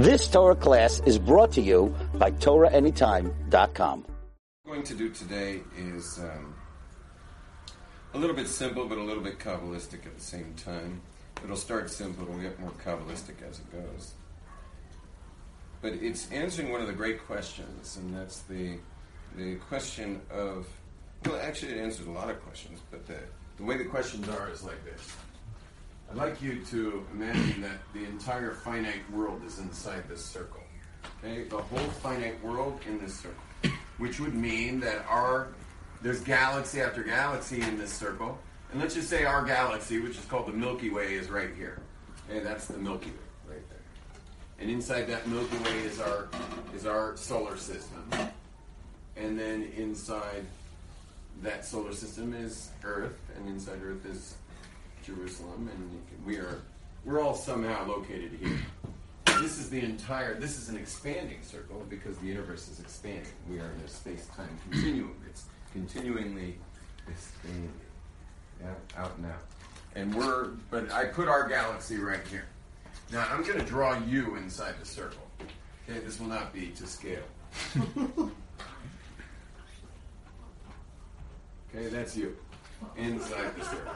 This Torah class is brought to you by TorahAnytime.com. What I'm going to do today is um, a little bit simple, but a little bit Kabbalistic at the same time. It'll start simple, it'll get more Kabbalistic as it goes. But it's answering one of the great questions, and that's the, the question of, well, actually, it answers a lot of questions, but the, the way the questions are is like this. I'd like you to imagine that the entire finite world is inside this circle. Okay? The whole finite world in this circle. Which would mean that our there's galaxy after galaxy in this circle. And let's just say our galaxy, which is called the Milky Way, is right here. Okay, that's the Milky Way right there. And inside that Milky Way is our is our solar system. And then inside that solar system is Earth, and inside Earth is Jerusalem, and we are we're all somehow located here. This is the entire. This is an expanding circle because the universe is expanding. We are in a space-time continuum. It's continually expanding, yeah, out and out. And we're. But I put our galaxy right here. Now I'm going to draw you inside the circle. Okay, this will not be to scale. okay, that's you inside the circle.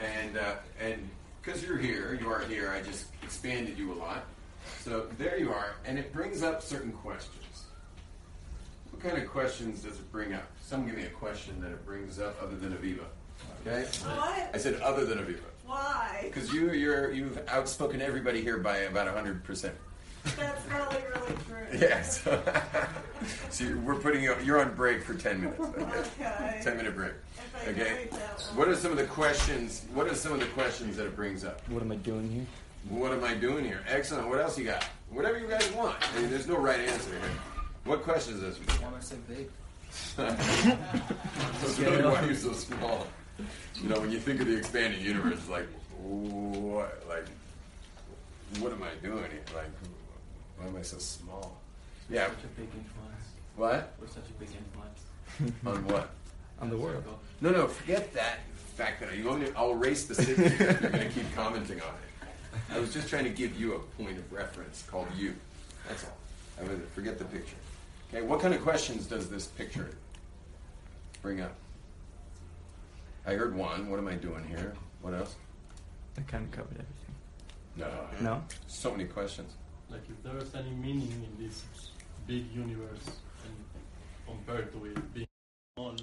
And uh, and because you're here, you are here. I just expanded you a lot. So there you are, and it brings up certain questions. What kind of questions does it bring up? Someone give me a question that it brings up other than Aviva. Okay. What? I said other than Aviva. Why? Because you you're you've outspoken everybody here by about hundred percent. That's really, really true. Yes. so you're, we're putting you. You're on break for ten minutes. Okay. Ten minute break. Okay. write that one. What are some of the questions? What are some of the questions that it brings up? What am I doing here? What am I doing here? Excellent. What else you got? Whatever you guys want. I mean, there's no right answer here. What questions is this? Why am I so big? That's really why you're so small. You know, when you think of the expanding universe, it's like, what? Like, what am I doing here? Like, why am I so small? Yeah. Such a big influence. What? We're such a big influence. On what? On the world. Circle. No, no. Forget that fact that I. you only. I'll erase the city. You're going to keep commenting on it. I was just trying to give you a point of reference called you. That's all. I would forget the picture. Okay. What kind of questions does this picture bring up? I heard one. What am I doing here? What else? I kind of covered everything. No. No? So many questions. Like if there is any meaning in this big universe and compared to it being small,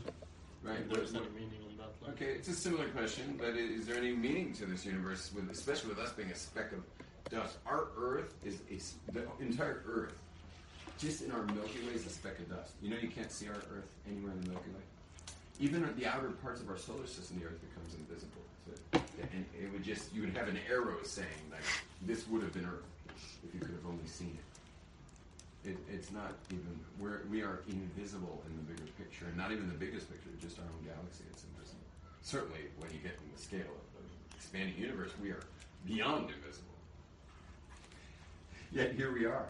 Right. there's any meaning on that. Like, Okay, it's a similar question, but is there any meaning to this universe, with, especially with us being a speck of dust? Our Earth is a, the entire Earth, just in our Milky Way, is a speck of dust. You know, you can't see our Earth anywhere in the Milky Way. Even the outer parts of our solar system, the Earth becomes invisible. And it would just, you would have an arrow saying, like, this would have been Earth if you could have only seen it. It, it's not even we're we are invisible in the bigger picture, and not even the biggest picture, just our own galaxy. It's invisible. Certainly, when you get in the scale of the expanding universe, we are beyond invisible. Yet here we are,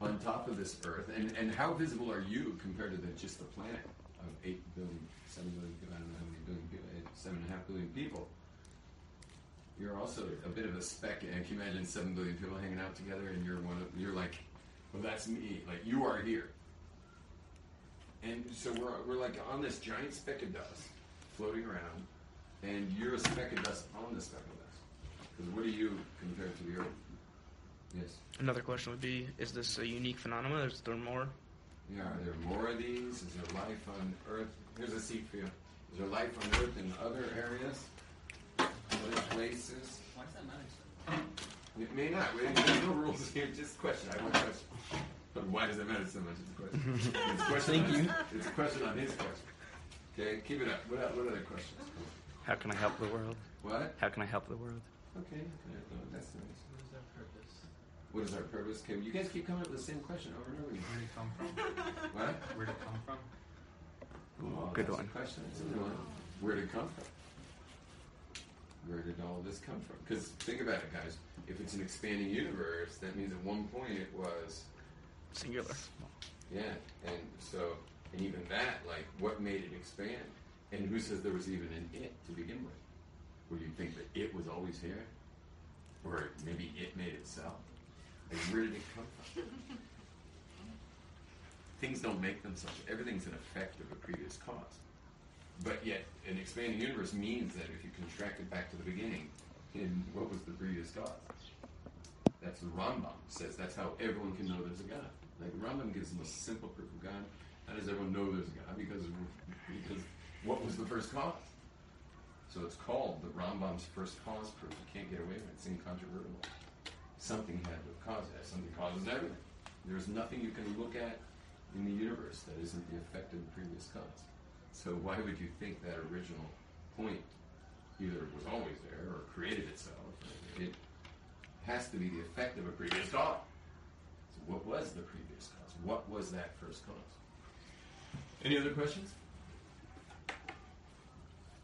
on top of this Earth, and, and how visible are you compared to the, just the planet of eight billion, seven billion, I don't know how many billion people, eh, seven and a half billion people? You're also a bit of a speck. Eh, can you imagine seven billion people hanging out together, and you're one of you're like, well, that's me. Like you are here. And so we're we're like on this giant speck of dust floating around, and you're a speck of dust on the speck of dust. Because what are you compared to the Earth? Yes. Another question would be: Is this a unique phenomenon? Is there more? Yeah. Are there more of these? Is there life on Earth? Here's a seat for you. Is there life on Earth in other areas, other places? why does that matter? It may not. We- There's no rules here. Just question. I want question. But why does it matter so much? It's a question. It's a question Thank on you. It's a question on his question. Okay, keep it up. What, what other questions? How can I help the world? What? How can I help the world? Okay, that's nice. What is our purpose? What is our purpose? Okay, you guys keep coming up with the same question over and over again. Where did it come from? What? Where did it come from? Well, Good one. question. That's a good one. Where did it come from? Where did all this come from? Because think about it, guys. If it's an expanding universe, that means at one point it was Singular. Yeah, and so, and even that, like, what made it expand? And who says there was even an it to begin with? Would you think that it was always here? Or maybe it made itself? Like, where did it come from? Things don't make themselves. Everything's an effect of a previous cause. But yet, an expanding universe means that if you contract it back to the beginning, in what was the previous cause? That's the Rambam says. That's how everyone can know there's a God. Like Rambam gives the most simple proof of God. How does everyone know there's a God? Because because what was the first cause? So it's called the Rambam's first cause proof. You can't get away with it. It's incontrovertible. Something had to cause that. Something causes everything. There's nothing you can look at in the universe that isn't the effect of the previous cause. So why would you think that original point either was always there or created itself? It has to be the effect of a previous cause. So what was the previous cause? What was that first cause? Any other questions?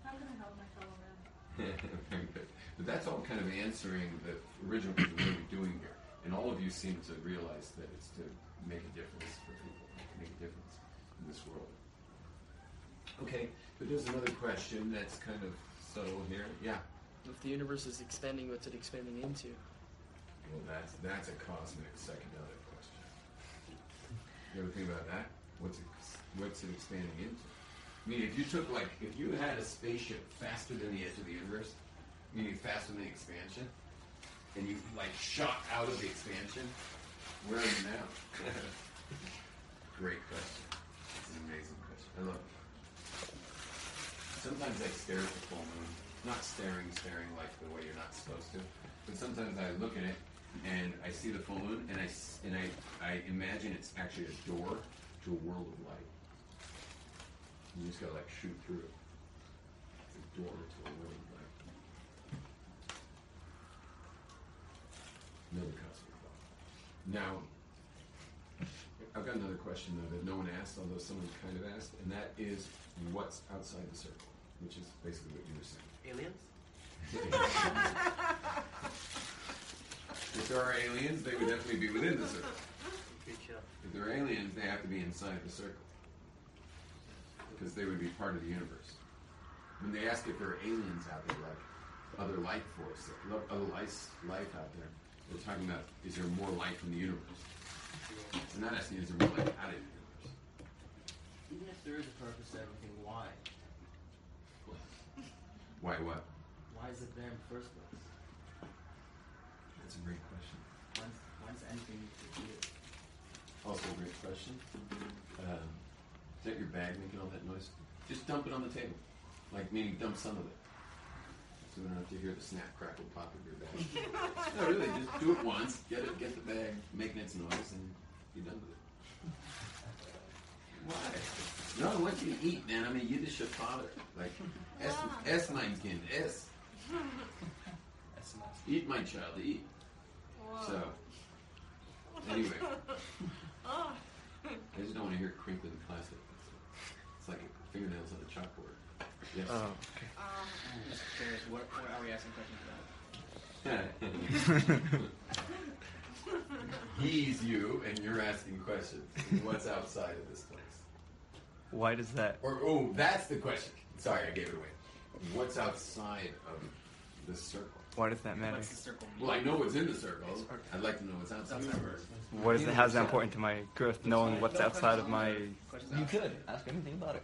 How can I help my fellow man? Very good. But that's all kind of answering the original question, what are we doing here? And all of you seem to realize that it's to make a difference for people, make a difference in this world. Okay, but there's another question that's kind of subtle here. Yeah. If the universe is expanding, what's it expanding into? Well, that's that's a cosmic psychedelic question. You ever think about that? What's it, what's it expanding into? I mean, if you took like if you had a spaceship faster than the edge of the universe, meaning faster than the expansion, and you like shot out of the expansion, where are you now? Great question. It's an amazing question. I love it. Sometimes I stare at the full moon. Not staring, staring like the way you're not supposed to. But sometimes I look at it and I see the full moon and I, and I, I imagine it's actually a door to a world of light. You just gotta like shoot through it. It's a door to a world of light. Another cosmic thought. Now, I've got another question though that no one asked, although someone kind of asked, and that is what's outside the circle, which is basically what you were saying. Aliens? if there are aliens, they would definitely be within the circle. Good show. If there are aliens, they have to be inside the circle. Because they would be part of the universe. When they ask if there are aliens out there, like other life force, other life, life out there, they're talking about is there more life in the universe? They're not asking is there more life out of the universe. Even if there is a purpose to everything, why? Why what? Why is it there in the first place? That's a great question. When's, when's anything to do? Also a great question. Um, is that your bag making all that noise? Just dump it on the table. Like, meaning dump some of it. So we don't have to hear the snap, crackle, pop of your bag. no, really, just do it once. Get it, get the bag making its noise, and be done with it. Why? No, I want you to eat, man. I'm a Yiddish father. Like, S, S mein Kind, es. That's. Eat, my child, eat. So, anyway. I just don't want to hear crinkling plastic. It's like fingernails on a chalkboard. Yes. Oh, okay. I'm just curious, what, what are we asking questions He's you, and you're asking questions. What's outside of this place? Why does that? Or oh, that's the question. Sorry, I gave it away. What's outside of the circle? Why does that about? matter? What's the circle Well, I know what's in the circle. I'd like to know what's outside. That's first. What is that? How's that important to my growth? Knowing what's outside of my. You could ask anything about it.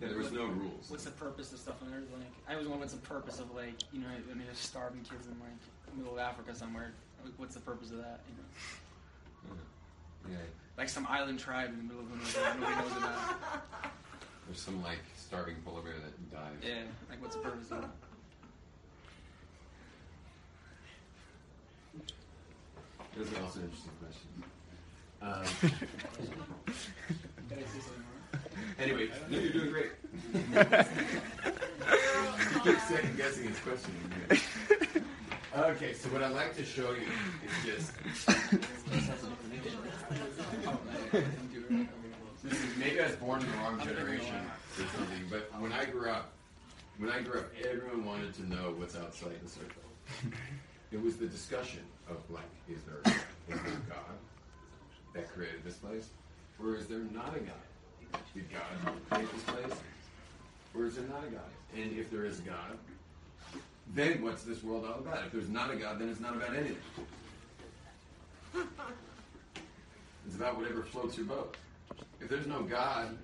Yeah, there was no rules. What's the purpose of stuff on Earth? Like, I always wonder what's the purpose of like, you know, I mean, there's starving kids in like middle of Africa somewhere. Like, What's the purpose of that? You know, Yeah, like some island tribe in the middle of nowhere nobody knows about. there's some like starving polar bear that dies. Yeah, like what's the purpose of that? That's also an interesting question. Um, Did I say something wrong? anyway, no, you're doing great. you keep second guessing his question. Okay, so what I'd like to show you is just maybe I was born in the wrong generation or something, but when I grew up, when I grew up, everyone wanted to know what's outside the circle. It was the discussion of like, is there is there a God that created this place, or is there not a God? Did God create this place, or is there not a God? And if there is a God, then what's this world all about? If there's not a God, then it's not about anything. It's about whatever floats your boat. If there's no God,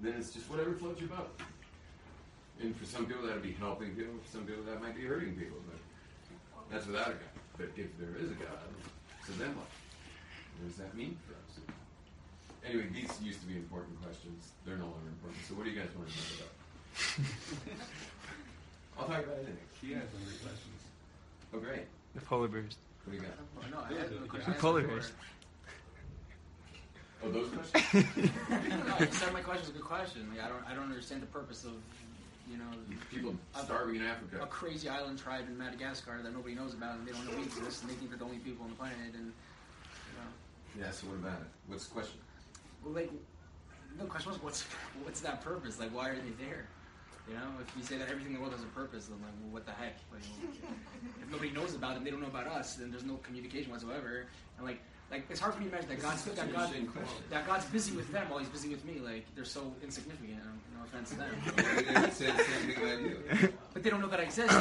then it's just whatever floats your boat. And for some people that'll be helping people, for some people that might be hurting people, but that's without a God. But if there is a God, so then what? What does that mean for us? Anyway, these used to be important questions. They're no longer important. So what do you guys want to talk about? I'll talk about anything. He has some good questions. Oh, great. The polar bears. What do you got? Oh, no, I had no question. The I polar bears. Oh, those questions? no, you said my question is a good question. Like, I don't, I don't understand the purpose of, you know, People starving in Africa. a crazy island tribe in Madagascar that nobody knows about and they don't know we exist and they think they're the only people on the planet and, you know, Yeah, so what about it? What's the question? well, like, no question was what's what's that purpose? Like, why are they there? You know, if you say that everything in the world has a purpose, then like, well, what the heck? Like, well, if nobody knows about them, they don't know about us, then there's no communication whatsoever. And like, like it's hard for me to imagine that God's that, God, that God's busy with them while He's busy with me. Like, they're so insignificant. No offense to them, They didn't say the same thing about you. but they don't know that I exist.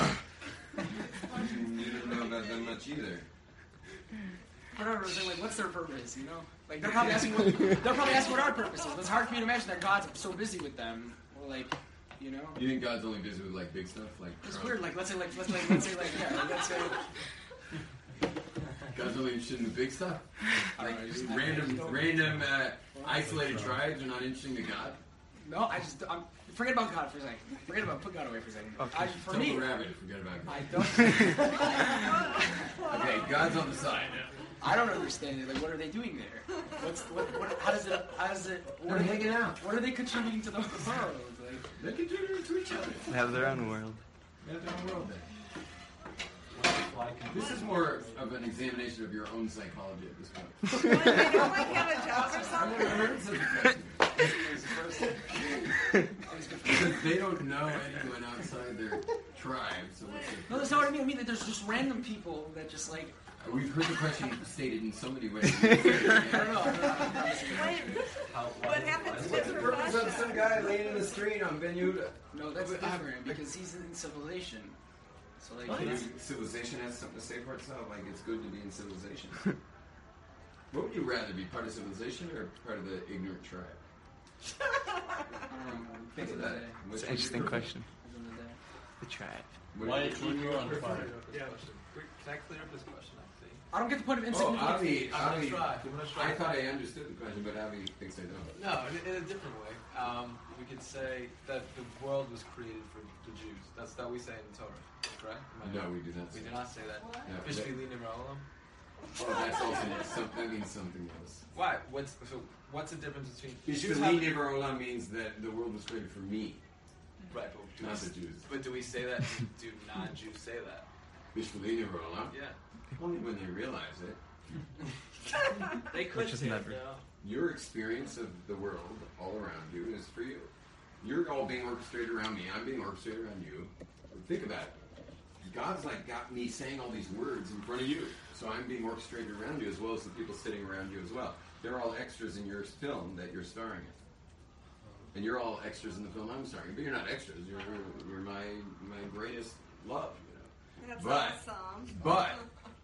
You don't know about them much either. But I don't know, like, what's their purpose? You know, like they're probably asking what they're probably asking what our purpose is. But it's hard for me to imagine that God's so busy with them, or like, you know. You think God's only busy with like big stuff, like It's Trump? weird. Like let's say like let's like let's say like yeah like, let's say God's only interested in the big stuff. Like know, just- random, random, uh, isolated tribes are not interesting to God. no I just I'm forget about God for a second. Forget about put God away for a second. Okay. I, for Tell me, the rabbit, forget about God. I God. don't Okay, God's on the side now. I don't understand it. Like what are they doing there? What's what, what how does it how does it what They're are they, hanging out. what are they contributing to the world? Like They contribute to each other. They have their own world. They have their own world there. This is more of an examination of your own psychology at this point. Well, they don't like have a job or I've something? heard such a. Because they don't know anyone outside their tribe, so what's the no, that's not what I mean. I mean that there's just random people that just like We've heard the question stated in so many ways. I don't know. I don't know. I'm not listening. Wait, what happens to What's the different purpose of some guy laying in the street on Ben Yehuda? No, that's different because he's in civilization. So like, Can you- civilization has something to say for itself. Like it's good to be in civilization. what would you rather be, part of civilization or part of the ignorant tribe? I don't know. Think of that. It's an interesting question. End of the day. Tribe. Why do you- you were on fire? Yeah, can I clear up this question, actually? I don't get the point of Oh, insignificant. Avi, I'm gonna Avi, try. I'm gonna try. I thought I understood the question, but Avi thinks I don't. No, in, in a different way. Um, we could say that the world was created for the Jews. That's that we say in the Torah, correct? Am I- No, we do not. We say do not say that. No, Fish that- Filin Olam. Oh, that's also some, that means something else. Why? What's so? What's the difference between Ishmael have- Nivra Olam means that the world was created for me, Right, but do, not we, the Jews. but do we say that? do non-Jews say that? Ishmael Nivra Olam. Yeah. Only when they realize it. They could Which is say never. though. Your experience of the world all around you is for you. You're all being orchestrated around me. I'm being orchestrated around you. Think about it. God's like got me saying all these words in front of you. So I'm being orchestrated around you as well as the people sitting around you as well. They're all extras in your film that you're starring in. And you're all extras in the film I'm starring. But you're not extras. You're, you're my, my greatest love, you know. That's But- awesome. But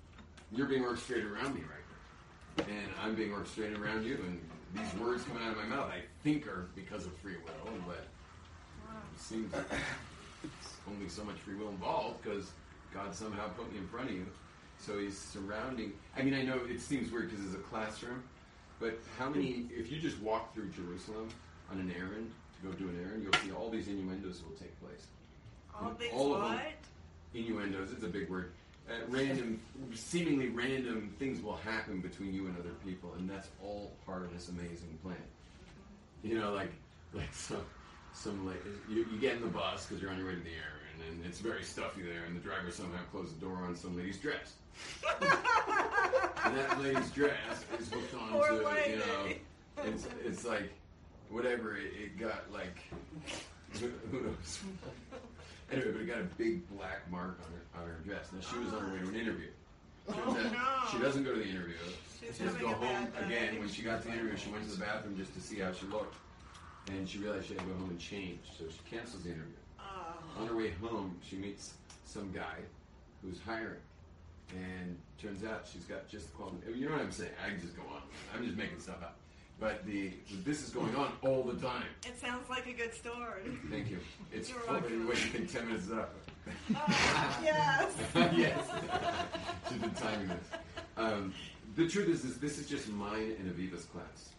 you're being orchestrated around me right now. And I'm being orchestrated around you. And these words coming out of my mouth, I think are because of free will, but it seems like only so much free will involved because God somehow put me in front of you. So he's surrounding. I mean, I know it seems weird because it's a classroom, but how many, if you just walk through Jerusalem on an errand, to go do an errand, you'll see all these innuendos will take place. All these all of them. what? innuendos, it's a big word. Uh, random, seemingly random things will happen between you and other people, and that's all part of this amazing plan. You know, like, like some, some like you, you get in the bus because you're on your way to the errand, and it's very stuffy there, and the driver somehow closed the door on some lady's dress, and that lady's dress is hooked onto, you know, it's it's like whatever it, it got like who knows. Anyway, but it got a big black mark on her on her dress. Now she was on her way to an interview. Oh, turns Oh, no. She doesn't go to the interview. She just having go home again. When she got to the interview, she went to the bathroom just to see how she looked, and she realized she had to go home and change. So she cancels the interview. Oh. On her way home, she meets some guy who's hiring, and turns out she's got just the quality. You know what I'm saying? I can just go on. I'm just making stuff up. But the this is going on all the time. It sounds like a good story. Thank you. It's You're funny. welcome. What you think? Ten minutes is up. Oh, yes. yes. She's been timing this. Um, the truth is, is, this is just mine and Aviva's class.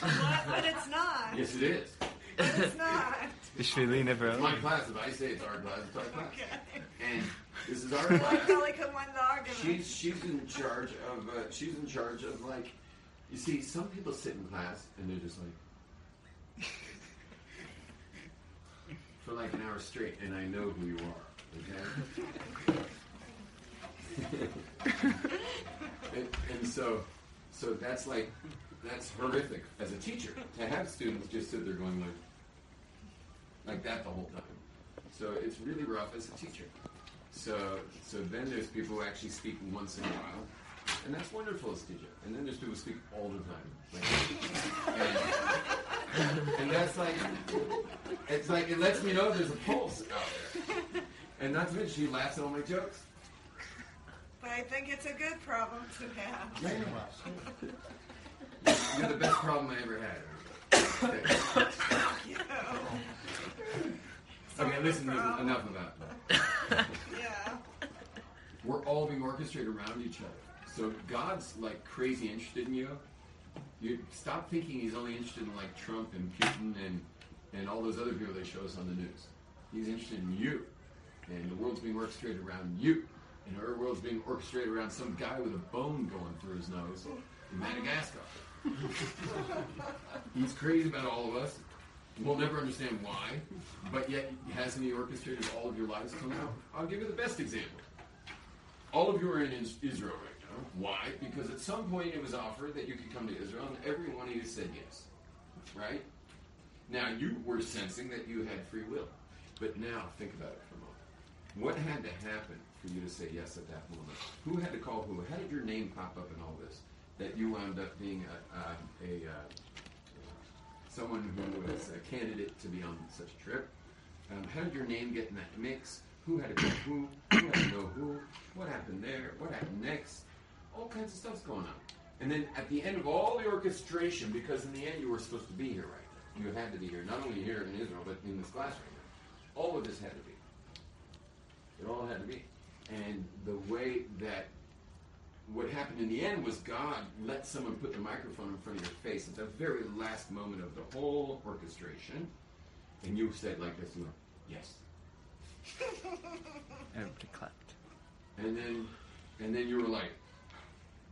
But, but it's not. Yes, it is. But it's not. Is Shirley never It's my class. If I say it's our class, it's our class. Okay. And this is our Like class. Kelly could win the argument. She's she's in charge of uh, she's in charge of like you see some people sit in class and they're just like for like an hour straight and I know who you are okay? And, and so so that's like that's horrific as a teacher to have students just sit there going like like that the whole time. So it's really rough as a teacher. So, so then there's people who actually speak once in a while, and that's wonderful as teacher. And then there's people who speak all the time, like, and, and that's like, it's like it lets me know there's a pulse out there. And not to mention she laughs at all my jokes. But I think it's a good problem to have. You're the best problem I ever had. Okay, You okay listen, listen, enough about that. Yeah. we're all being orchestrated around each other. So God's like crazy interested in you. You stop thinking he's only interested in like Trump and Putin and and all those other people they show us on the news. He's interested in you, and the world's being orchestrated around you, and our world's being orchestrated around some guy with a bone going through his nose in Madagascar. he's crazy about all of us. We'll never understand why, but yet hasn't he orchestrated all of your lives now? I'll give you the best example. All of you are in Israel right. Why? Because at some point it was offered that you could come to Israel, and every one of you said yes. Right? Now you were sensing that you had free will. But now think about it for a moment. What had to happen for you to say yes at that moment? Who had to call who? How did your name pop up in all this? That you wound up being a, a, a uh, someone who was a candidate to be on such a trip. Um, how did your name get in that mix? Who had to go who? Who had to know who? What happened there? What happened next? All kinds of stuff's going on. And then at the end of all the orchestration, because in the end you were supposed to be here right now. You had to be here, not only here in Israel, but in this class right now. All of this had to be. It all had to be. And the way that what happened in the end was God let someone put the microphone in front of your face at the very last moment of the whole orchestration, and you said like this, you went, yes. Everybody clapped. And then, and then you were like,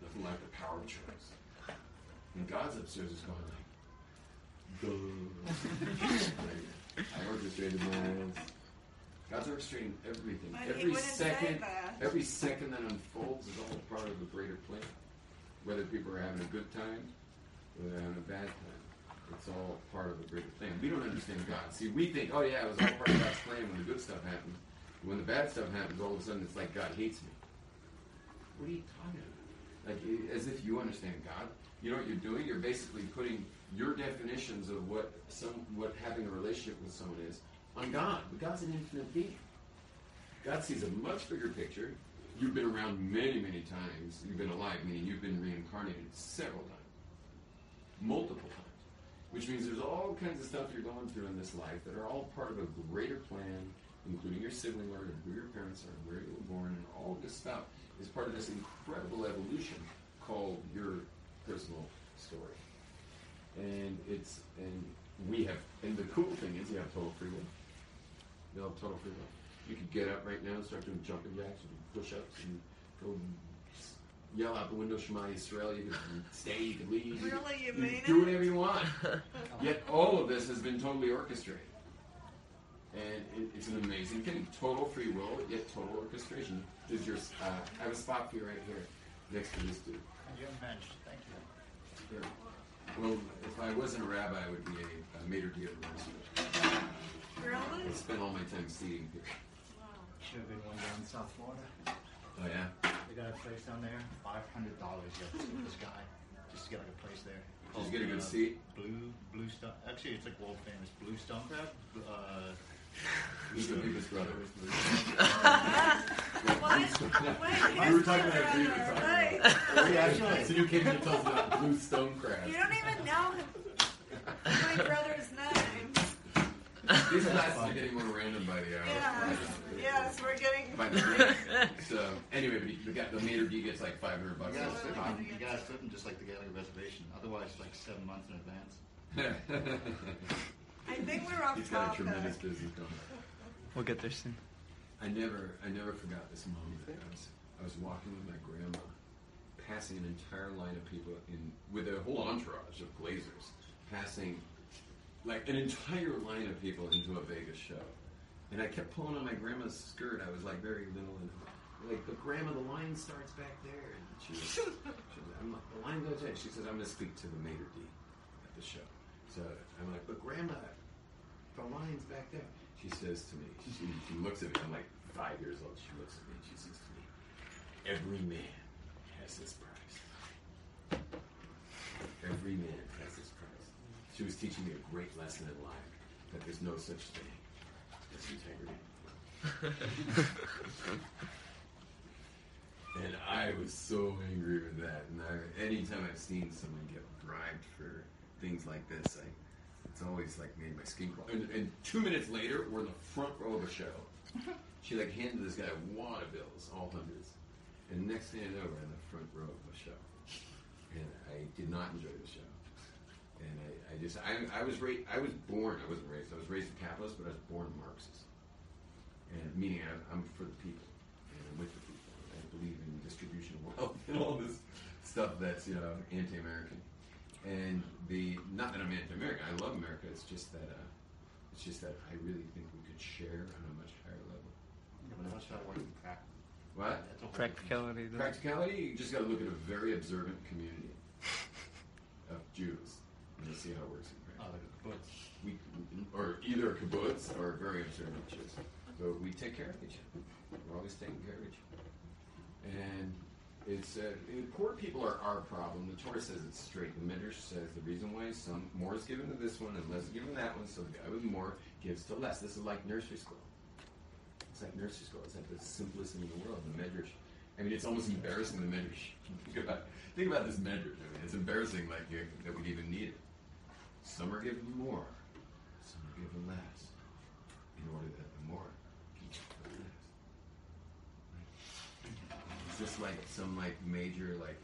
nothing like the power of choice. And God's upstairs is going like, duh. I orchestrated this. God's orchestrating everything. But every second, every second that unfolds is all part of the greater plan. Whether people are having a good time or they're having a bad time, it's all part of the greater plan. We don't understand God. See, we think, oh yeah, it was all part of God's plan when the good stuff happens. When the bad stuff happens, all of a sudden it's like God hates me. What are you talking about? Like as if you understand God. You know what you're doing? You're basically putting your definitions of what some what having a relationship with someone is on God. But God's an infinite being. God sees a much bigger picture. You've been around many, many times. You've been alive, meaning you've been reincarnated several times, multiple times. Which means there's all kinds of stuff you're going through in this life that are all part of a greater plan, including your sibling order and who your parents are and where you were born, and all this stuff is part of this incredible evolution called your personal story. And it's and we have and the cool thing is you have total free will. You have total free will. You could get up right now and start doing jumping jacks and push-ups and go yell out the window Shema Yisrael. You can stay, you can leave. you Really, you can mean do it? whatever you want. Yet all of this has been totally orchestrated. And it, it's an amazing thing. Total free will, yet total orchestration. Is your, uh, I have a spot for you right here, next to this dude. You're bench. Thank you. Here. Well, if I wasn't a rabbi, I would be a, a maître d' university. Really? I spend all my time seating here. Should have been one down in South Florida. Oh yeah. They got a place down there. Five hundred dollars. You have to see this guy just to get like a place there. Just get a good Uh, seat. Blue, blue stone. Actually, it's like world famous blue stone crab. Uh, Who's the biggest brother? Wait, we were talking about Green Right. So you came to tell us about Blue Stonecrest. You don't even know him. my brother's name. These classes are getting more random by the hour. Yeah. Yes, we're getting. By the day. So anyway, but he, the, guy, the maître D gets like 500 bucks. You gotta slip him. You gotta slip him just like to get like a reservation. Otherwise, it's like seven months in advance. I think we're off He's got a topic. tremendous business going. We'll get there soon. I never, I never forgot this moment. I was, I was walking with my grandma, passing an entire line of people in with a whole entourage of Glazers, passing like an entire line of people into a Vegas show, and I kept pulling on my grandma's skirt. I was like very little and like, but grandma, the line starts back there, and she was, she was I'm like, the line goes in. She says, I'm going to speak to the maître d at the show. So I'm like, but grandma, the line's back there. She says to me, she, she looks at me, I'm like five years old, she looks at me and she says to me, every man has his price. Every man has his price. She was teaching me a great lesson in life, that there's no such thing as integrity. and I was so angry with that. And I, anytime I've seen someone get bribed for things like this, I, it's always like made my skin crawl. And, and two minutes later, we're in the front row of a show. She like handed this guy a wad of bills, all hundreds. And next thing I know, we're in the front row of a show. And I did not enjoy the show. And I, I just, I, I was raised, I was born, I wasn't raised, I was raised a capitalist, but I was born Marxist. And meaning I, I'm for the people, and I'm with the people. I believe in distribution of wealth and all this stuff that's, you know, anti-American. And the, not that I'm anti-American, I love America, it's just that, uh, it's just that I really think we could share on a much higher level. Yeah, but that's not working practice. What? Practicality. though. Practicality, you just got to look at a very observant community of Jews, and you see how it works in Oh, practice. like a kibbutz. We, or either a kibbutz or very observant Jews. So we take care of each other. We're always taking care of each other. And it's uh, poor people are our problem. The Torah says it's straight. The Midrash says the reason why some more is given to this one and less given to that one, so the guy with more gives to less. This is like nursery school. It's like nursery school. It's like the simplest thing in the world. The Midrash. I mean, it's almost embarrassing. The Midrash. think about think about this Midrash. I mean, it's embarrassing, like that we even need it. Some are given more. Some are given less. In order that the more keeps the less. Is this like some like major like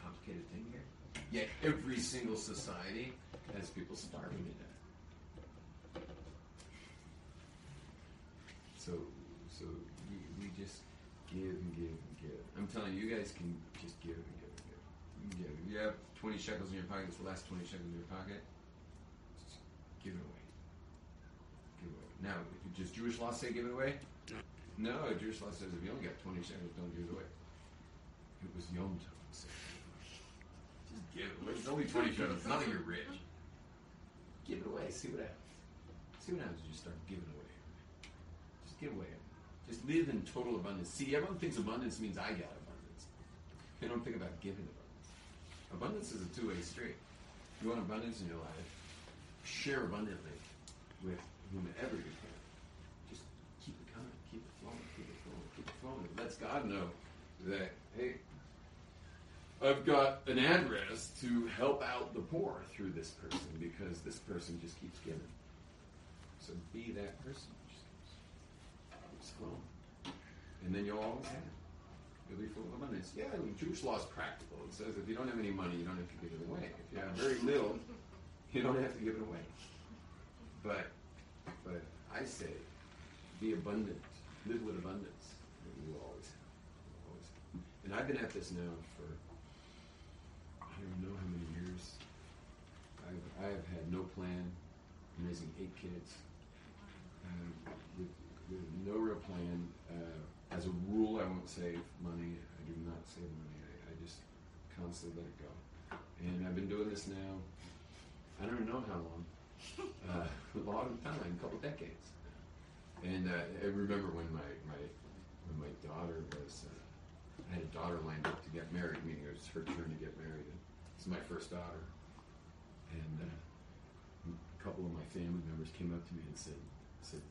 complicated thing here? Yet every single society has people starving to death. So, so we, we just give and give and give. I'm telling you, you guys can just give and give and give. You give. If you have 20 shekels in your pocket, it's the last 20 shekels in your pocket. Just give it away. Give it away. Now, does Jewish law say give it away? No. No, Jewish law says if you only got 20 shekels, don't give it away. It was Yom Tov. so Just give it away. It's only 20 shekels. It's not like you're rich. Give it away. See what happens. See what happens when you start giving away. Just give away. Just live in total abundance. See, everyone thinks abundance means I got abundance. They don't think about giving abundance. Abundance is a two-way street. You want abundance in your life, share abundantly with whomever you can. Just keep it coming, keep it flowing, keep it flowing, keep it flowing. It lets God know that, hey, I've got an address to help out the poor through this person because this person just keeps giving. So be that person. Just flowing. And then you'll always have. You'll be full of abundance. Yeah, Jewish law is practical. It says if you don't have any money, you don't have to give it away. If you have very little, you don't have to give it away. But, but I say, be abundant. Live with abundance. You. You always have. And I've been at this now for I don't know how many years. I've, I have had no plan. I'm raising eight kids um, with, with no real plan. Uh, as a rule, I won't save money. I do not save money. I, I just constantly let it go. And I've been doing this now. I don't even know how long. Uh, a long time, a couple decades. And uh, I remember when my, my when my daughter was. Uh, I had a daughter lined up to get married, meaning it was her turn to get married. And it's my first daughter. And uh, a couple of my family members came up to me and said, said,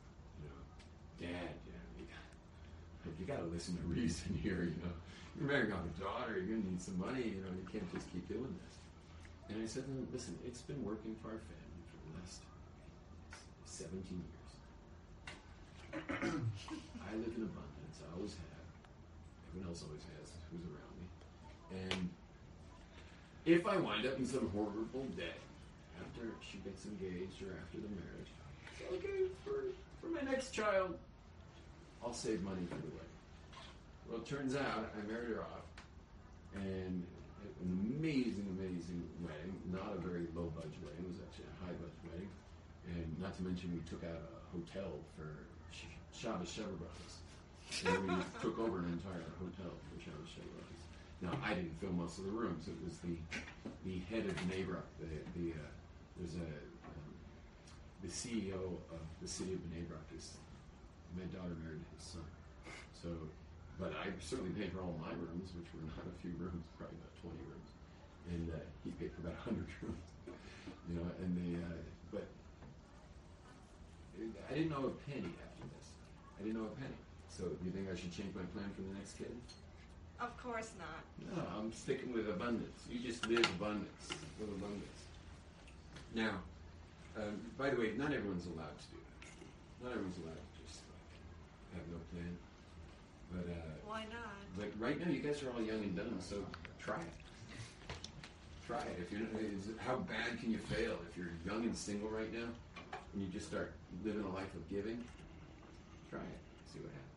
Dad, you know, you got, you got to listen to reason here. You know, you're marrying off a daughter. You're gonna need some money. You know, you can't just keep doing this. And I said, "No, listen, it's been working for our family for the last 17 years. I live in abundance. I always have. Everyone else always has who's around me. And if I wind up in some horrible day after she gets engaged or after the marriage, okay, for, for my next child, I'll save money for the wedding. Well, it turns out I married her off, and an amazing, amazing wedding. Not a very low budget wedding. It was actually a high budget wedding, and not to mention we took out a hotel for Sh- Shabbos Sheva Brachos. And we took over an entire hotel for Shabbos Sheva Brachos. Now I didn't film most of the rooms. It was the the head of Bnei The, the uh, there's a um, the CEO of the city of Bnei Brak is my daughter married his son. So, but I certainly paid for all my rooms, which were not a few rooms, probably about 20 rooms, and uh, he paid for about 100 rooms. You know, and they, uh, but I didn't know a penny after this. I didn't know a penny. So, do you think I should change my plan for the next kid? Of course not. No, I'm sticking with abundance. You just live abundance with abundance. Now, um, by the way, not everyone's allowed to do that. Not everyone's allowed to just like have no plan. But uh, Why not? but right now, you guys are all young and dumb, so try it. Try it. If you're not, is, how bad can you fail if you're young and single right now, and you just start living a life of giving? Try it. See what happens.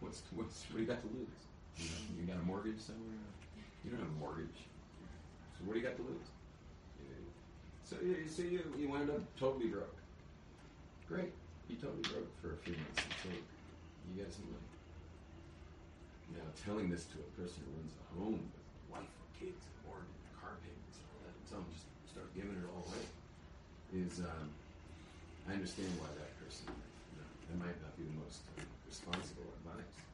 What's what's what do you got to lose? You, know, you got a mortgage somewhere? You don't have a mortgage. So what do you got to lose? So, you- so you, you wound up totally broke. Great. You totally broke for a few months until you got some money. Now, telling this to a person who runs a home with wife and kids and mortgage and car payments and all that, and tell them just start giving it all away, is, um, I understand why that person, you know, that might not be the most uh, responsible advice.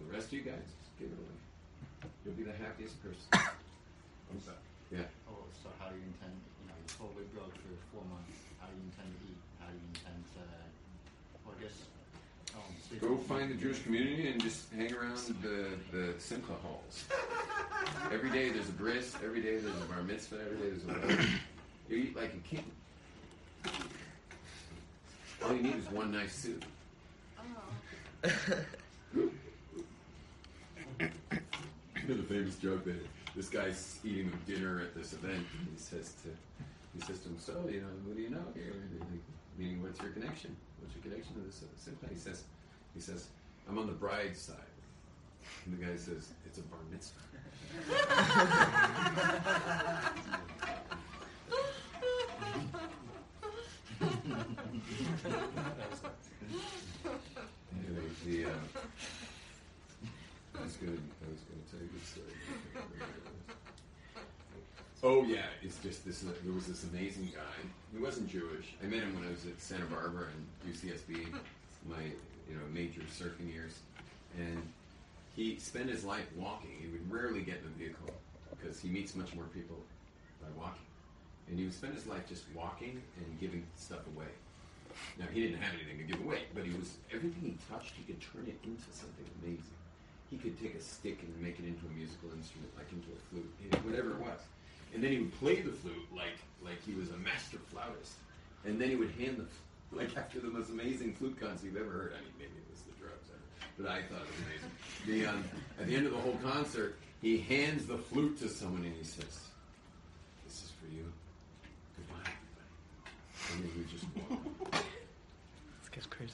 For the rest of you guys, just give it away. You'll be the happiest person. I'm sorry. Yeah. Oh, so how do you intend, you know, you're totally broke for four months. How do you intend to eat? How do you intend to, well, I guess, um, Go find the Jewish community and just hang around the, the Simcha halls. Every day there's a bris, every day there's a bar mitzvah, every day there's a wedding. You eat like a king. All you need is one nice suit. the famous joke that this guy's eating dinner at this event, and he says to he says to him, "So, you know, what do you know here? Like, Meaning, what's your connection? What's your connection to this simcha?" He says, "He says, I'm on the bride's side." And the guy says, "It's a bar mitzvah." Anyway, the, uh, I was going to I was going to tell you this story. Oh yeah, it's just this. Uh, there was this amazing guy. He wasn't Jewish. I met him when I was at Santa Barbara and UCSB, my you know major surfing years, and he spent his life walking. He would rarely get in a vehicle because he meets much more people by walking, and he would spend his life just walking and giving stuff away. Now he didn't have anything to give away, but he was everything he touched, he could turn it into something amazing. He could take a stick and make it into a musical instrument, like into a flute, whatever it was. And then he would play the flute like like he was a master flautist. And then he would hand the like after the most amazing flute concert you've ever heard. I mean, maybe it was the drugs, but I thought it was amazing. The um, at the end of the whole concert, he hands the flute to someone and he says, "This is for you. Goodbye, everybody." And then we just walk. This guy's crazy.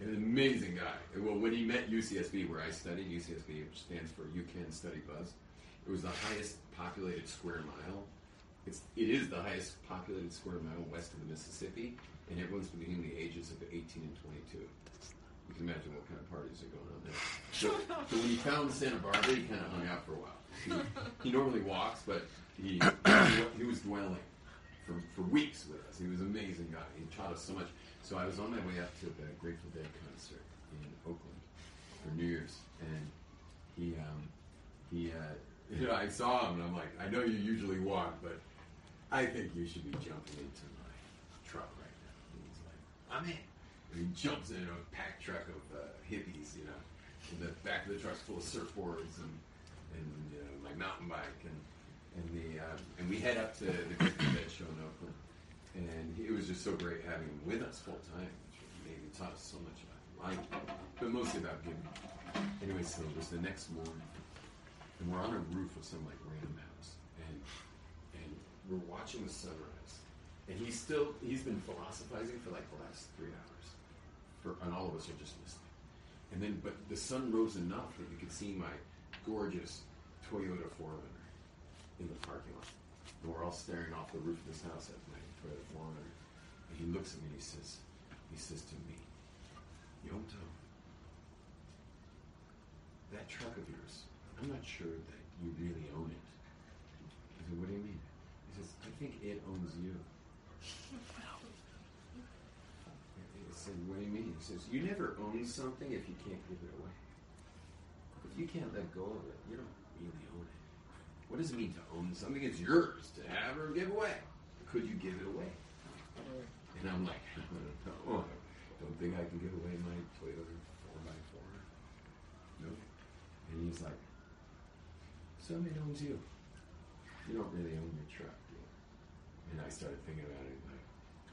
An amazing guy. Well, when he met UCSB, where I studied, UCSB, which stands for You Can Study Buzz, it was the highest populated square mile. It's, it is the highest populated square mile west of the Mississippi, and everyone's between the ages of 18 and 22. You can imagine what kind of parties are going on there. So, so when he found Santa Barbara, he kind of hung out for a while. He, he normally walks, but he, he was dwelling for, for weeks with us. He was an amazing guy. He taught us so much. So I was on my way up to the Grateful Dead concert in Oakland for New Year's, and he, um, he, uh, you know, I saw him, and I'm like, I know you usually walk, but I think you should be jumping into my truck right now. And he's like, I'm in. And he jumps in a packed truck of uh, hippies, you know. And the back of the truck's full of surfboards and and know, my mountain bike and and the uh, and we head up to the Grateful Dead show in Oakland. And it was just so great having him with us full time. Maybe taught us so much about life, but mostly about giving. Anyway, so it was the next morning, and we're on a roof of some like random house, and and we're watching the sunrise. And he's still he's been philosophizing for like the last three hours, for and all of us are just listening. And then, but the sun rose enough that you could see my gorgeous Toyota 4Runner in the parking lot. And we're all staring off the roof of this house at my Toyota 4Runner. And he looks at me and he says, he says to me, Yomto, that truck of yours, I'm not sure that you really own it. I said, what do you mean? He says, I think it owns you. I said, what do you mean? He says, you never own something if you can't give it away. If you can't let go of it, you don't really own it. What does it mean to own something? It's yours to have or give away. Could you give it away? And I'm like, don't think I can give away my Toyota 4x4. No. And he's like, somebody owns you. You don't really own your truck, do you? And I started thinking about it. Like,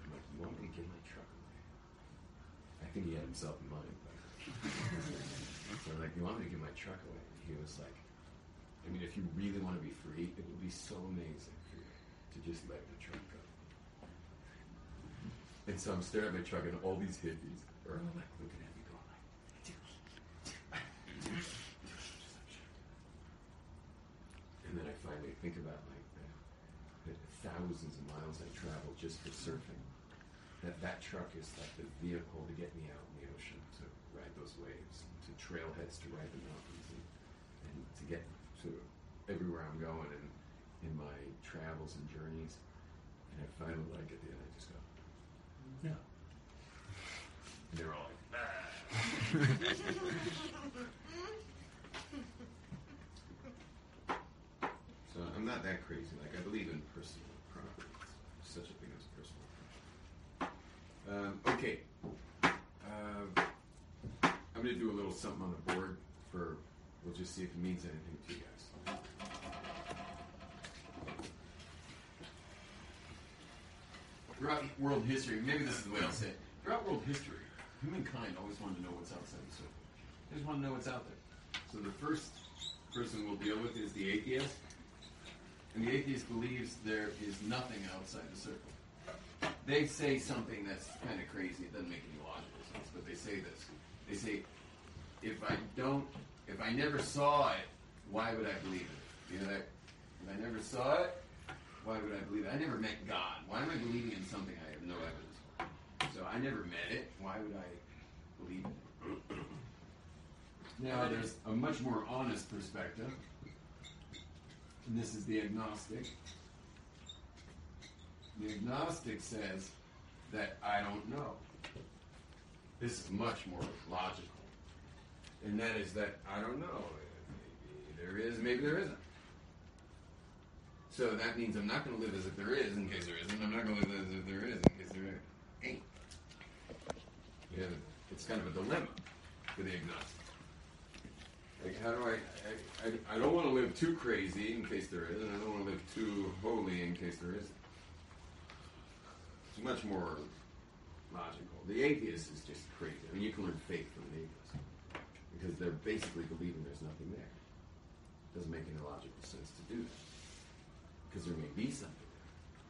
I'm like, you want me to give my truck away? I think he had himself in mind. But so I'm like, you want me to give my truck away? And he was like, I mean, if you really want to be free, it would be so amazing to just let the truck go. And so I'm staring at my truck, and all these hippies are all like looking at me, going like, and then I finally think about like the, the thousands of miles I traveled just for surfing. That that truck is like the vehicle to get me out in the ocean to ride those waves, to trailheads to ride the mountains, and, and to get to everywhere I'm going and in my travels and journeys. And if I finally like at the end, I just go, no. And they're all like, So I'm not that crazy. Like I believe in personal property. There's such a thing as personal property. Um, okay. Uh, I'm gonna do a little something on the board for. We'll just see if it means anything to you guys. Throughout world history, maybe this is the way I'll say it. Throughout world history, humankind always wanted to know what's outside the circle. They just want to know what's out there. So the first person we'll deal with is the atheist. And the atheist believes there is nothing outside the circle. They say something that's kind of crazy. It doesn't make any logical sense, but they say this. They say, if I don't, if I never saw it, why would I believe it? You know that? If I never saw it, why would I believe it? I never met God. Why am I believing in something I have no evidence for? So I never met it. Why would I believe it? Now, there's a much more honest perspective, and this is the agnostic. The agnostic says that I don't know. This is much more logical, and that is that I don't know. Maybe there is, maybe there isn't. So that means I'm not going to live as if there is in case there isn't. I'm not going to live as if there is in case there ain't. Yeah, it's kind of a dilemma for the agnostic. Like, how do I, I, I, I don't want to live too crazy in case there is, and I don't want to live too holy in case there isn't. It's much more logical. The atheist is just crazy. I mean, you can learn faith from an atheist because they're basically believing there's nothing there. It Doesn't make any logical sense to do that because there may be something.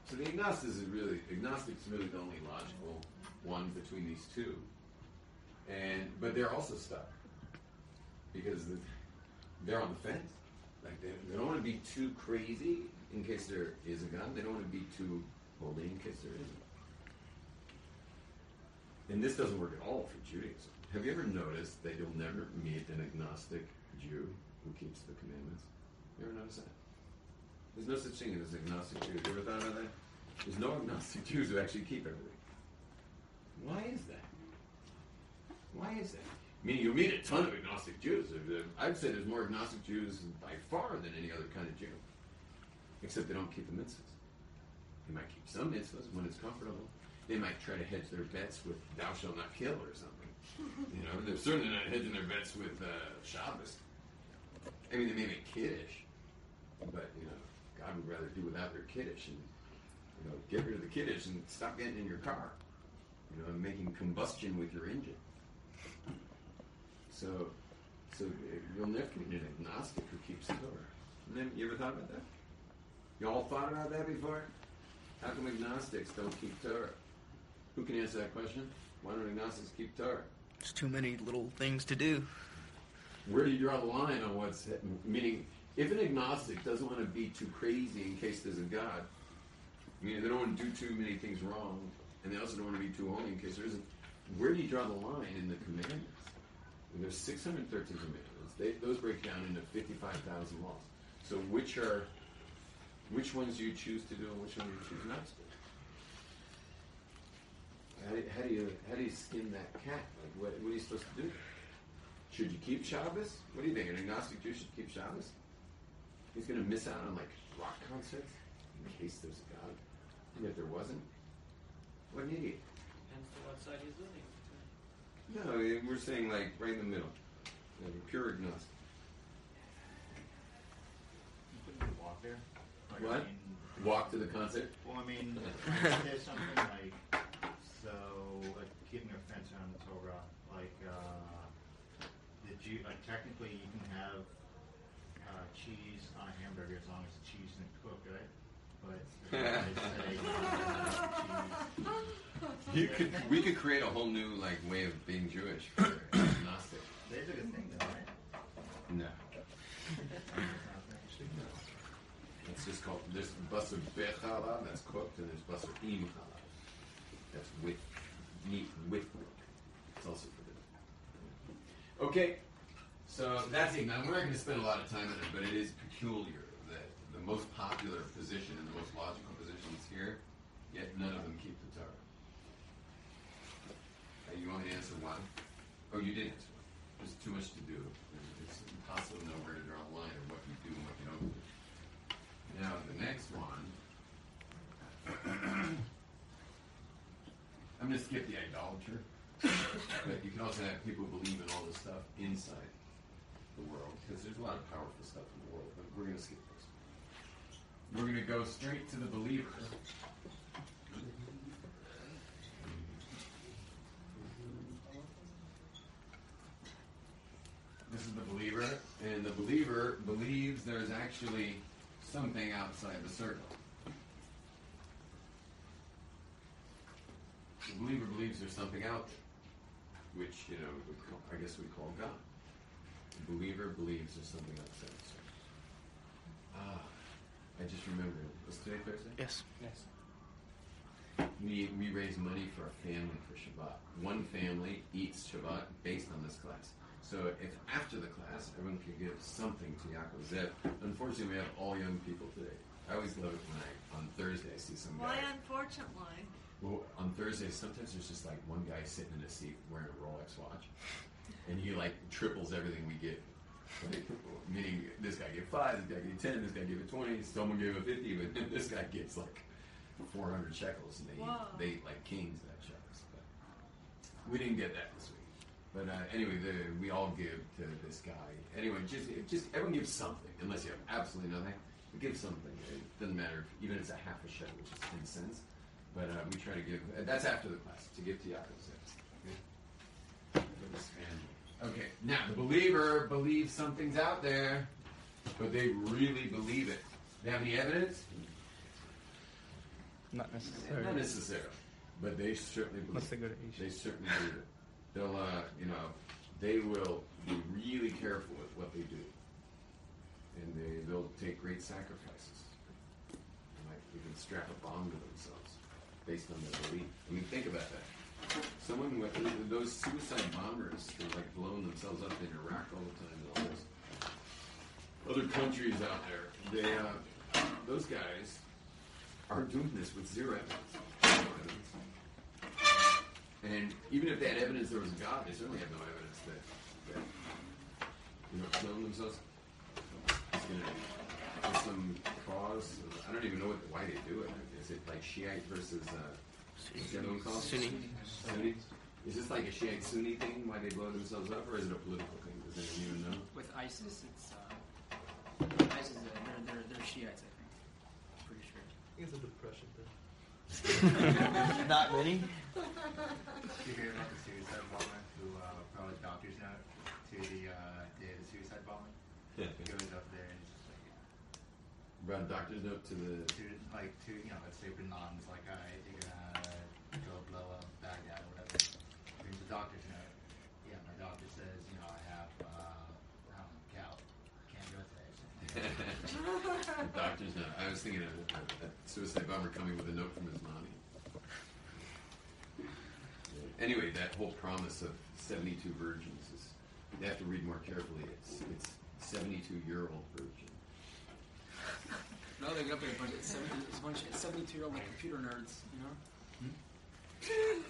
So the agnostics is really agnostic is really the only logical one between these two, and but they're also stuck because they're on the fence. Like they, they don't want to be too crazy in case there is a gun. They don't want to be too holy in case there isn't. And this doesn't work at all for Judaism. Have you ever noticed that you'll never meet an agnostic Jew who keeps the commandments? You ever notice that? There's no such thing as agnostic Jews. You ever thought about that? There's no agnostic Jews who actually keep everything. Why is that? Why is that? I mean, you'll meet a ton of agnostic Jews. I'd say there's more agnostic Jews by far than any other kind of Jew. Except they don't keep the mitzvahs. They might keep some mitzvahs when it's comfortable. they might try to hedge their bets with "Thou shalt not kill" or something. You know, they're certainly not hedging their bets with uh, Shabbos. I mean, they may be kiddush, but you know, God would rather do without their kiddush and you know, get rid of the kiddush and stop getting in your car. You know, and making combustion with your engine. So, so you'll never meet an agnostic who keeps the Torah. You ever thought about that? You all thought about that before? How come agnostics don't keep Torah? Who can answer that question? Why don't agnostics keep Torah? There's too many little things to do. Where do you draw the line on what's meaning? If an agnostic doesn't want to be too crazy in case there's a God, meaning they don't want to do too many things wrong, and they also don't want to be too holy in case there isn't. Where do you draw the line in the commandments? And there's 613 commandments. They, those break down into 55,000 laws. So which are which ones you choose to do and which ones you choose not to? How do, how do you how do you skin that cat? Like what, what are you supposed to do? Should you keep Shabbos? What do you think? An agnostic Jew should keep Shabbos? He's going to miss out on like rock concerts in case there's a God. And if there wasn't, what an idiot. Depends to what side he's living. No, we're saying like right in the middle. You know, pure agnostic. You couldn't walk there. Like, What? I mean, Walk to the concert? Well, I mean, there's something like so like keeping a fence around the Torah, like uh, the Jew. Like technically, you can have cheese on a hamburger as long as the cheese isn't cooked, right? But say you can't have cheese. You could, we could create a whole new like way of being Jewish for agnostic. They do the thing, though, right? No, it's just called. There's basar bechalav, that's cooked, and there's basar im halal, that's with meat with milk. It's also forbidden. Okay, so that's it. Now we're not going to spend a lot of time on it, but it is peculiar that the most popular position and the most logical position is here, yet none of them keep the Torah. Uh, you to answer one? Oh, you did answer one. There's too much to do. It's impossible to know where to draw the line of what you do and what you don't do. Now, the next one. I'm going to skip the idolater. but you can also have people believe in all this stuff inside the world, because there's a lot of powerful stuff in the world, but we're going to skip those. We're going to go straight to the believer. This is the believer, and the believer believes there's actually something outside the circle. The believer believes there's something out there, which, you know, I guess we call God. The believer believes there's something outside the circle. Ah, I just remembered. Was today Thursday? Yes. Yes. We, we raise money for a family for Shabbat. One family eats Shabbat based on this class. So if after the class everyone could give something to Yaakov Zev. Unfortunately, we have all young people today. I always love it when I on Thursday I see some Why, guy. unfortunately? Well, on Thursday sometimes there's just like one guy sitting in a seat wearing a Rolex watch, and he like triples everything we get. Like, meaning this guy gave five, this guy gave ten, this guy gave it twenty, someone gave a fifty, but this guy gets like four hundred shekels, and they Whoa. eat, they eat like kings that shekels. But we didn't get that this week. But uh, anyway, the, we all give to this guy. Anyway, just just everyone gives something, unless you have absolutely nothing. Give something. It doesn't matter if, even if it's a half a shekel, which is ten cents. But uh, we try to give. Uh, that's after the class to give to Yaakov? For this family. Okay. Now the believer believes something's out there, but they really believe it. They have any evidence? Not necessarily. Not necessarily, but they certainly believe. Unless they go to it. Asia. They certainly believe it. They'll, uh, you know, they will be really careful with what they do, and they they'll take great sacrifices. They might even strap a bomb to themselves based on their belief. I mean, think about that. Someone with those suicide bombers who are like blowing themselves up in Iraq all the time and all this. Other countries out there, they uh, those guys are doing this with zero evidence. And even if they had evidence there was a God, they certainly have no evidence that, that you know, killing themselves is going to some cause. I don't even know what, why they do it. Is it like Shiite versus uh, What's the other one called? Sunni. Sunni. Is this like a Shiite Sunni thing? Why they blow themselves up, or is it a political thing? Does anyone even know? With ISIS, it's uh, ISIS. Uh, they're, they're they're Shiites, I think. Pretty sure. I think it's a depression thing. Not really. You hear about the suicide bomber who uh, brought a doctor's note to the uh, day of the suicide bombing? Yeah. Goes up there and just like, Brought a doctor's note to the. to, like, to, you know, let's say Bin Laden's like, alright, you're gonna go blow up Baghdad or whatever. Brings the doctor's note. Yeah, my doctor says, you know, I have, uh, um, gout. Can't go today. the doctor's note. I was thinking of a, a suicide bomber coming with a note from his mommy. Anyway, that whole promise of 72 virgins is. You have to read more carefully. It's it's 72 year old virgin. No, they got up there a bunch. It's, 70, it's a bunch. It's seventy-two-year-old like computer nerds, you know. Hmm?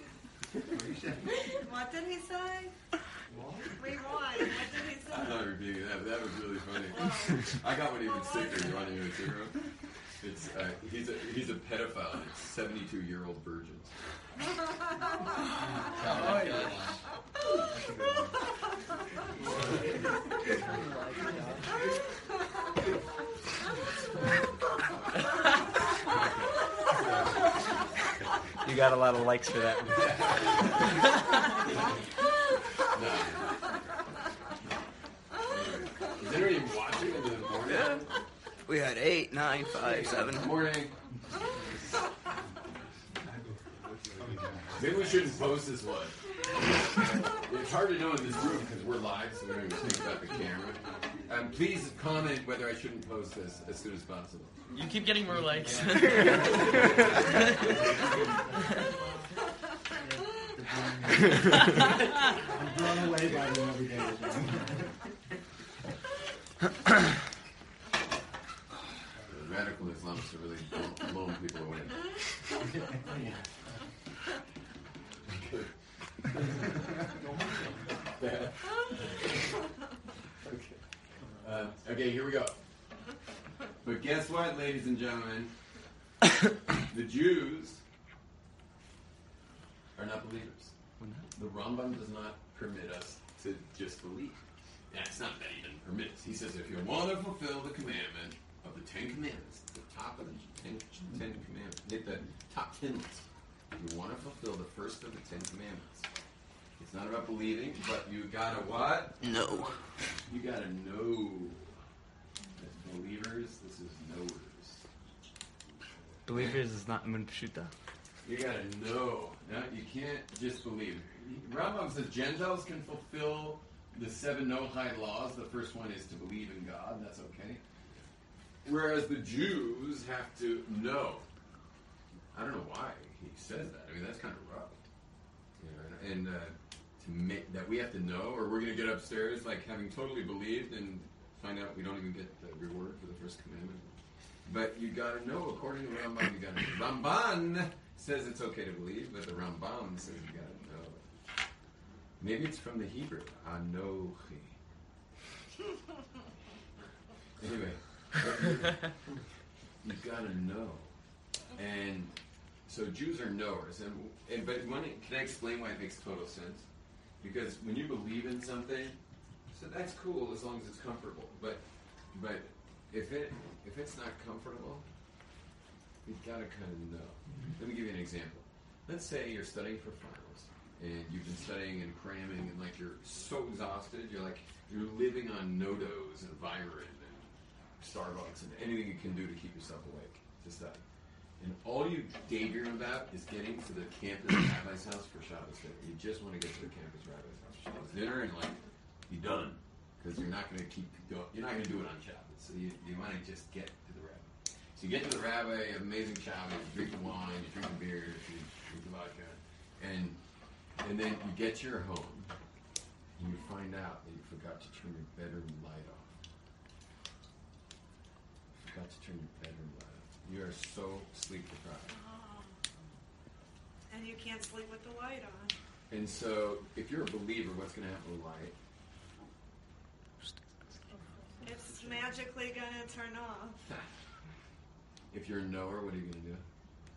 What did he say? Rewind. What did he say? I'm not repeating that. That was really funny. I got one even sicker. You want to hear a sicker? It's uh, he's a he's a pedophile. It's 72 year old virgins. You got a lot of likes for that. Is anyone even watching in the morning? We had eight, nine, five, seven. Morning. Maybe we shouldn't post this one. It's hard to know in this room because we're live, so we don't even think about the camera. Um, please comment whether I shouldn't post this as soon as possible. You keep getting more likes. I'm blown away by them every day. Radical Islamists are really blowing people away. okay. Uh, okay, here we go. But guess what, ladies and gentlemen? the Jews are not believers. The Rambam does not permit us to just believe. That's not that he even permits. He says if you want to fulfill the commandment of the Ten Commandments, the top of the Ten, ten Commandments, hit the top ten list. If you want to fulfill the first of the Ten Commandments, it's not about believing, but you gotta what? No. You gotta know. As believers, this is knowers. Believers is not Munpshuta. You gotta know. No, you can't just believe. Rambam says Gentiles can fulfill the seven Noahide laws. The first one is to believe in God. That's okay. Whereas the Jews have to know. I don't know why he says that. I mean, that's kind of rough. And uh, to make that we have to know, or we're going to get upstairs like having totally believed and find out we don't even get the reward for the first commandment. But you got to know, according to Rambam, you got to know. Ramban says it's okay to believe, but the Rambam says you got to know. Maybe it's from the Hebrew, anochi. Anyway, you got to know, and so Jews are knowers. And, and but when it, can I explain why it makes total sense? Because when you believe in something, so that's cool as long as it's comfortable. But but if it if it's not comfortable, you've got to kind of know. Let me give you an example. Let's say you're studying for finals and you've been studying and cramming and like you're so exhausted, you're like you're living on NoDoz and Vivarin and Starbucks and anything you can do to keep yourself awake to study. And all you daydream about is getting to the campus rabbi's house for Shabbos dinner. You just want to get to the campus rabbi's house for Shabbos dinner and like be done because you're not going to keep going. You're not going to do it on Shabbos, so you, you want to just get to. You get to the rabbi, amazing Shabbos, you drink the wine, you drink the beer, you drink the vodka, and and then you get to your home and you find out that you forgot to turn your bedroom light off. You forgot to turn your bedroom light off. You are so sleep deprived. And you can't sleep with the light on. And so, if you're a believer, what's going to happen with light? It's magically gonna turn off. If you're a knower, what are you going to do?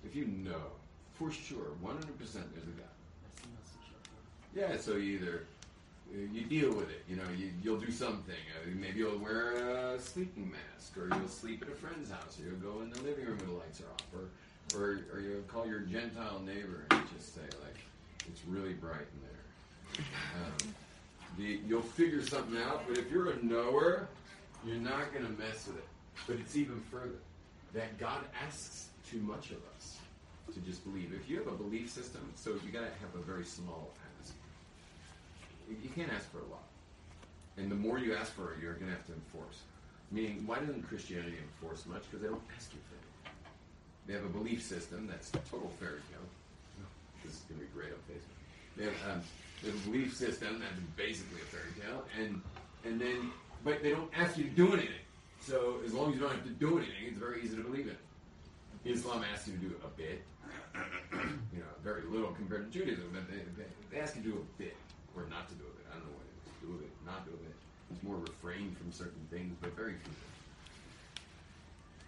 If you know for sure, 100% there's a God. Yeah, so you either you deal with it. You know, you, you'll do something. Uh, maybe you'll wear a sleeping mask, or you'll sleep at a friend's house, or you'll go in the living room when the lights are off, or or, or you'll call your Gentile neighbor and just say like, "It's really bright in there." Um, the, you'll figure something out. But if you're a knower, you're not going to mess with it. But it's even further that God asks too much of us to just believe. If you have a belief system, so you got to have a very small ask. You can't ask for a lot. And the more you ask for it, you're going to have to enforce. Meaning, why doesn't Christianity enforce much? Because they don't ask you for it. They have a belief system that's total fairy tale. This is going to be great on Facebook. They have, um, they have a belief system that's basically a fairy tale, and and then but they don't ask you to do anything. So as long as you don't have to do anything, it's very easy to believe it. Islam asks you to do a bit, you know, very little compared to Judaism, but they, they, they ask you to do a bit or not to do a bit. I don't know what it is. Do a bit, not do a bit. It's more refrain from certain things, but very few.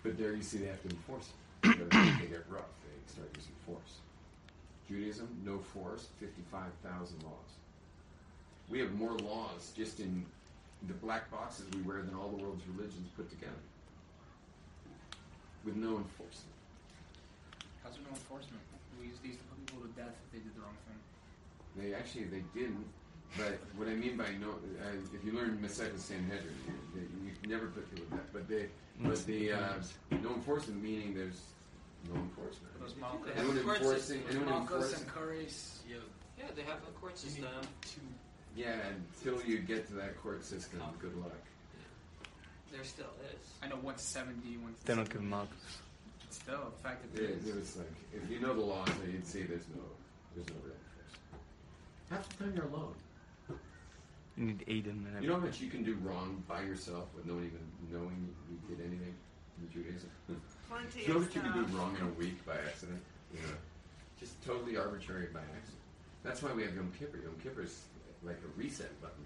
But there you see they have to enforce it. They get rough. They start using force. Judaism, no force, 55,000 laws. We have more laws just in the black boxes we wear than all the world's religions put together. With no enforcement. How's there no enforcement? We used, they used to put people to death if they did the wrong thing. They actually they didn't. But what I mean by no, uh, if you learn Masechet Sanhedrin, you, you, you never put people to death. But they, but the uh, no enforcement meaning there's no enforcement. Those Malkas. Anyone enforcing, system. anyone Malchus enforcing, and Curries, you Yeah, they have a court system. Yeah, until you get to that court system, oh. good luck. There still is. I know 170, 170. They don't give them marks. Still, the fact that It, there it is. was like if you know the laws, you'd see there's no, there's no real enforcement. Half the time you're alone. You need Aiden and You know how much you can do wrong by yourself with no one even knowing you did anything in Judaism? Plenty you know of what you can do stuff. wrong in a week by accident? You know, just totally arbitrary by accident. That's why we have Yom Kippur. Yom Kippur is like a reset button.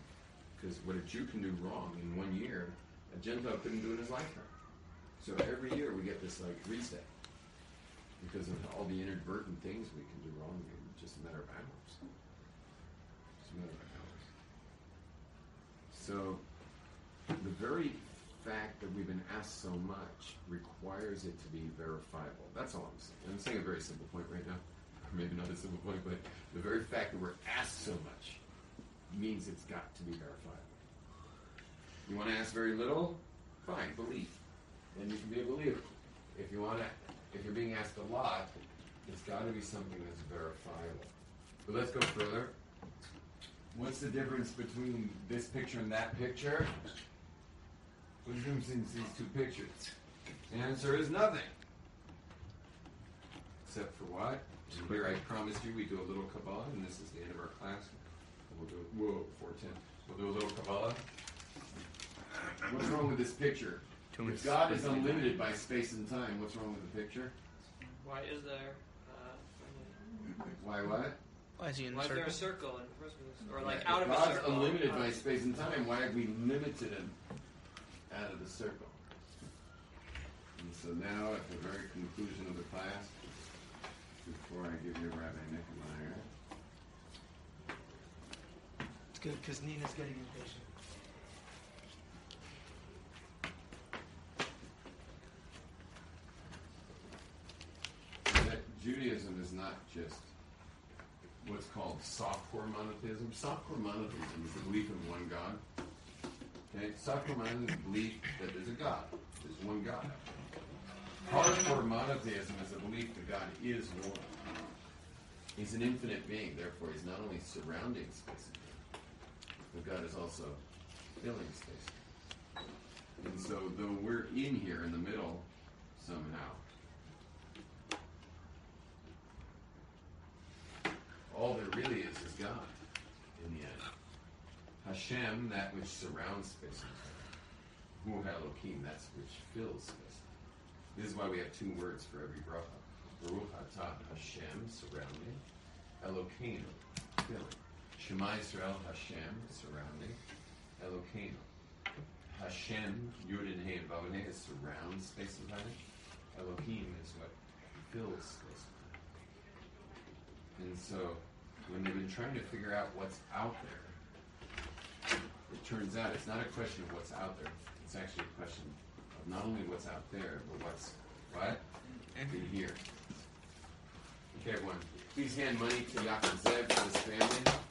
Because what a Jew can do wrong in one year, a Gentile couldn't do in his lifetime. So every year we get this like reset. Because of all the inadvertent things we can do wrong in just a matter of hours. Just a matter of hours. So the very fact that we've been asked so much requires it to be verifiable. That's all I'm saying. I'm saying a very simple point right now. Or maybe not a simple point, but the very fact that we're asked so much means it's got to be verifiable. You want to ask very little? Fine, believe. Then you can be a believer. If you want to, if you're being asked a lot, it's got to be something that's verifiable. But let's go further. What's the difference between this picture and that picture? What's the difference between these two pictures? The answer is nothing. Except for what? Here I promised you we do a little Kabbalah, and this is the end of our class. We'll do whoa, 410. We'll do a little Kabbalah. What's wrong with this picture? If God is unlimited by space and time, what's wrong with the picture? Why is there? Uh, Why what? Why is he in why the is there a circle? circle in the first place? Or like Yeah, out if of a circle? God's unlimited by space and time. Why have we limited him out of the circle? And so now, at the very conclusion of the class, before I give you a Rabbi Nicolai, It's good because Nina's getting impatient. Judaism is not just what's called softcore monotheism. Softcore monotheism is the belief in one God. Okay, softcore monotheism is the belief that there's a God. There's one God. Hardcore monotheism is the belief that God is one. He's an infinite being, therefore he's not only surrounding space but God is also filling space. And so though we're in here in the middle somehow, all there really is is God in the end. Hashem, that which surrounds space. Hu Elohim, that's which fills space. This is why we have two words for every bracha. Baruch Hashem, surrounding. Elokeinu, filling. Shema Israel, Hashem, surrounding. Elokeinu. Hashem, Yud and Hey and is surrounds space and time. Elohim is what fills space and. And so, when they've been trying to figure out what's out there, it turns out it's not a question of what's out there. It's actually a question of not only what's out there, but what's what in here. Okay, everyone. Please hand money to Yaakov Zev for his family.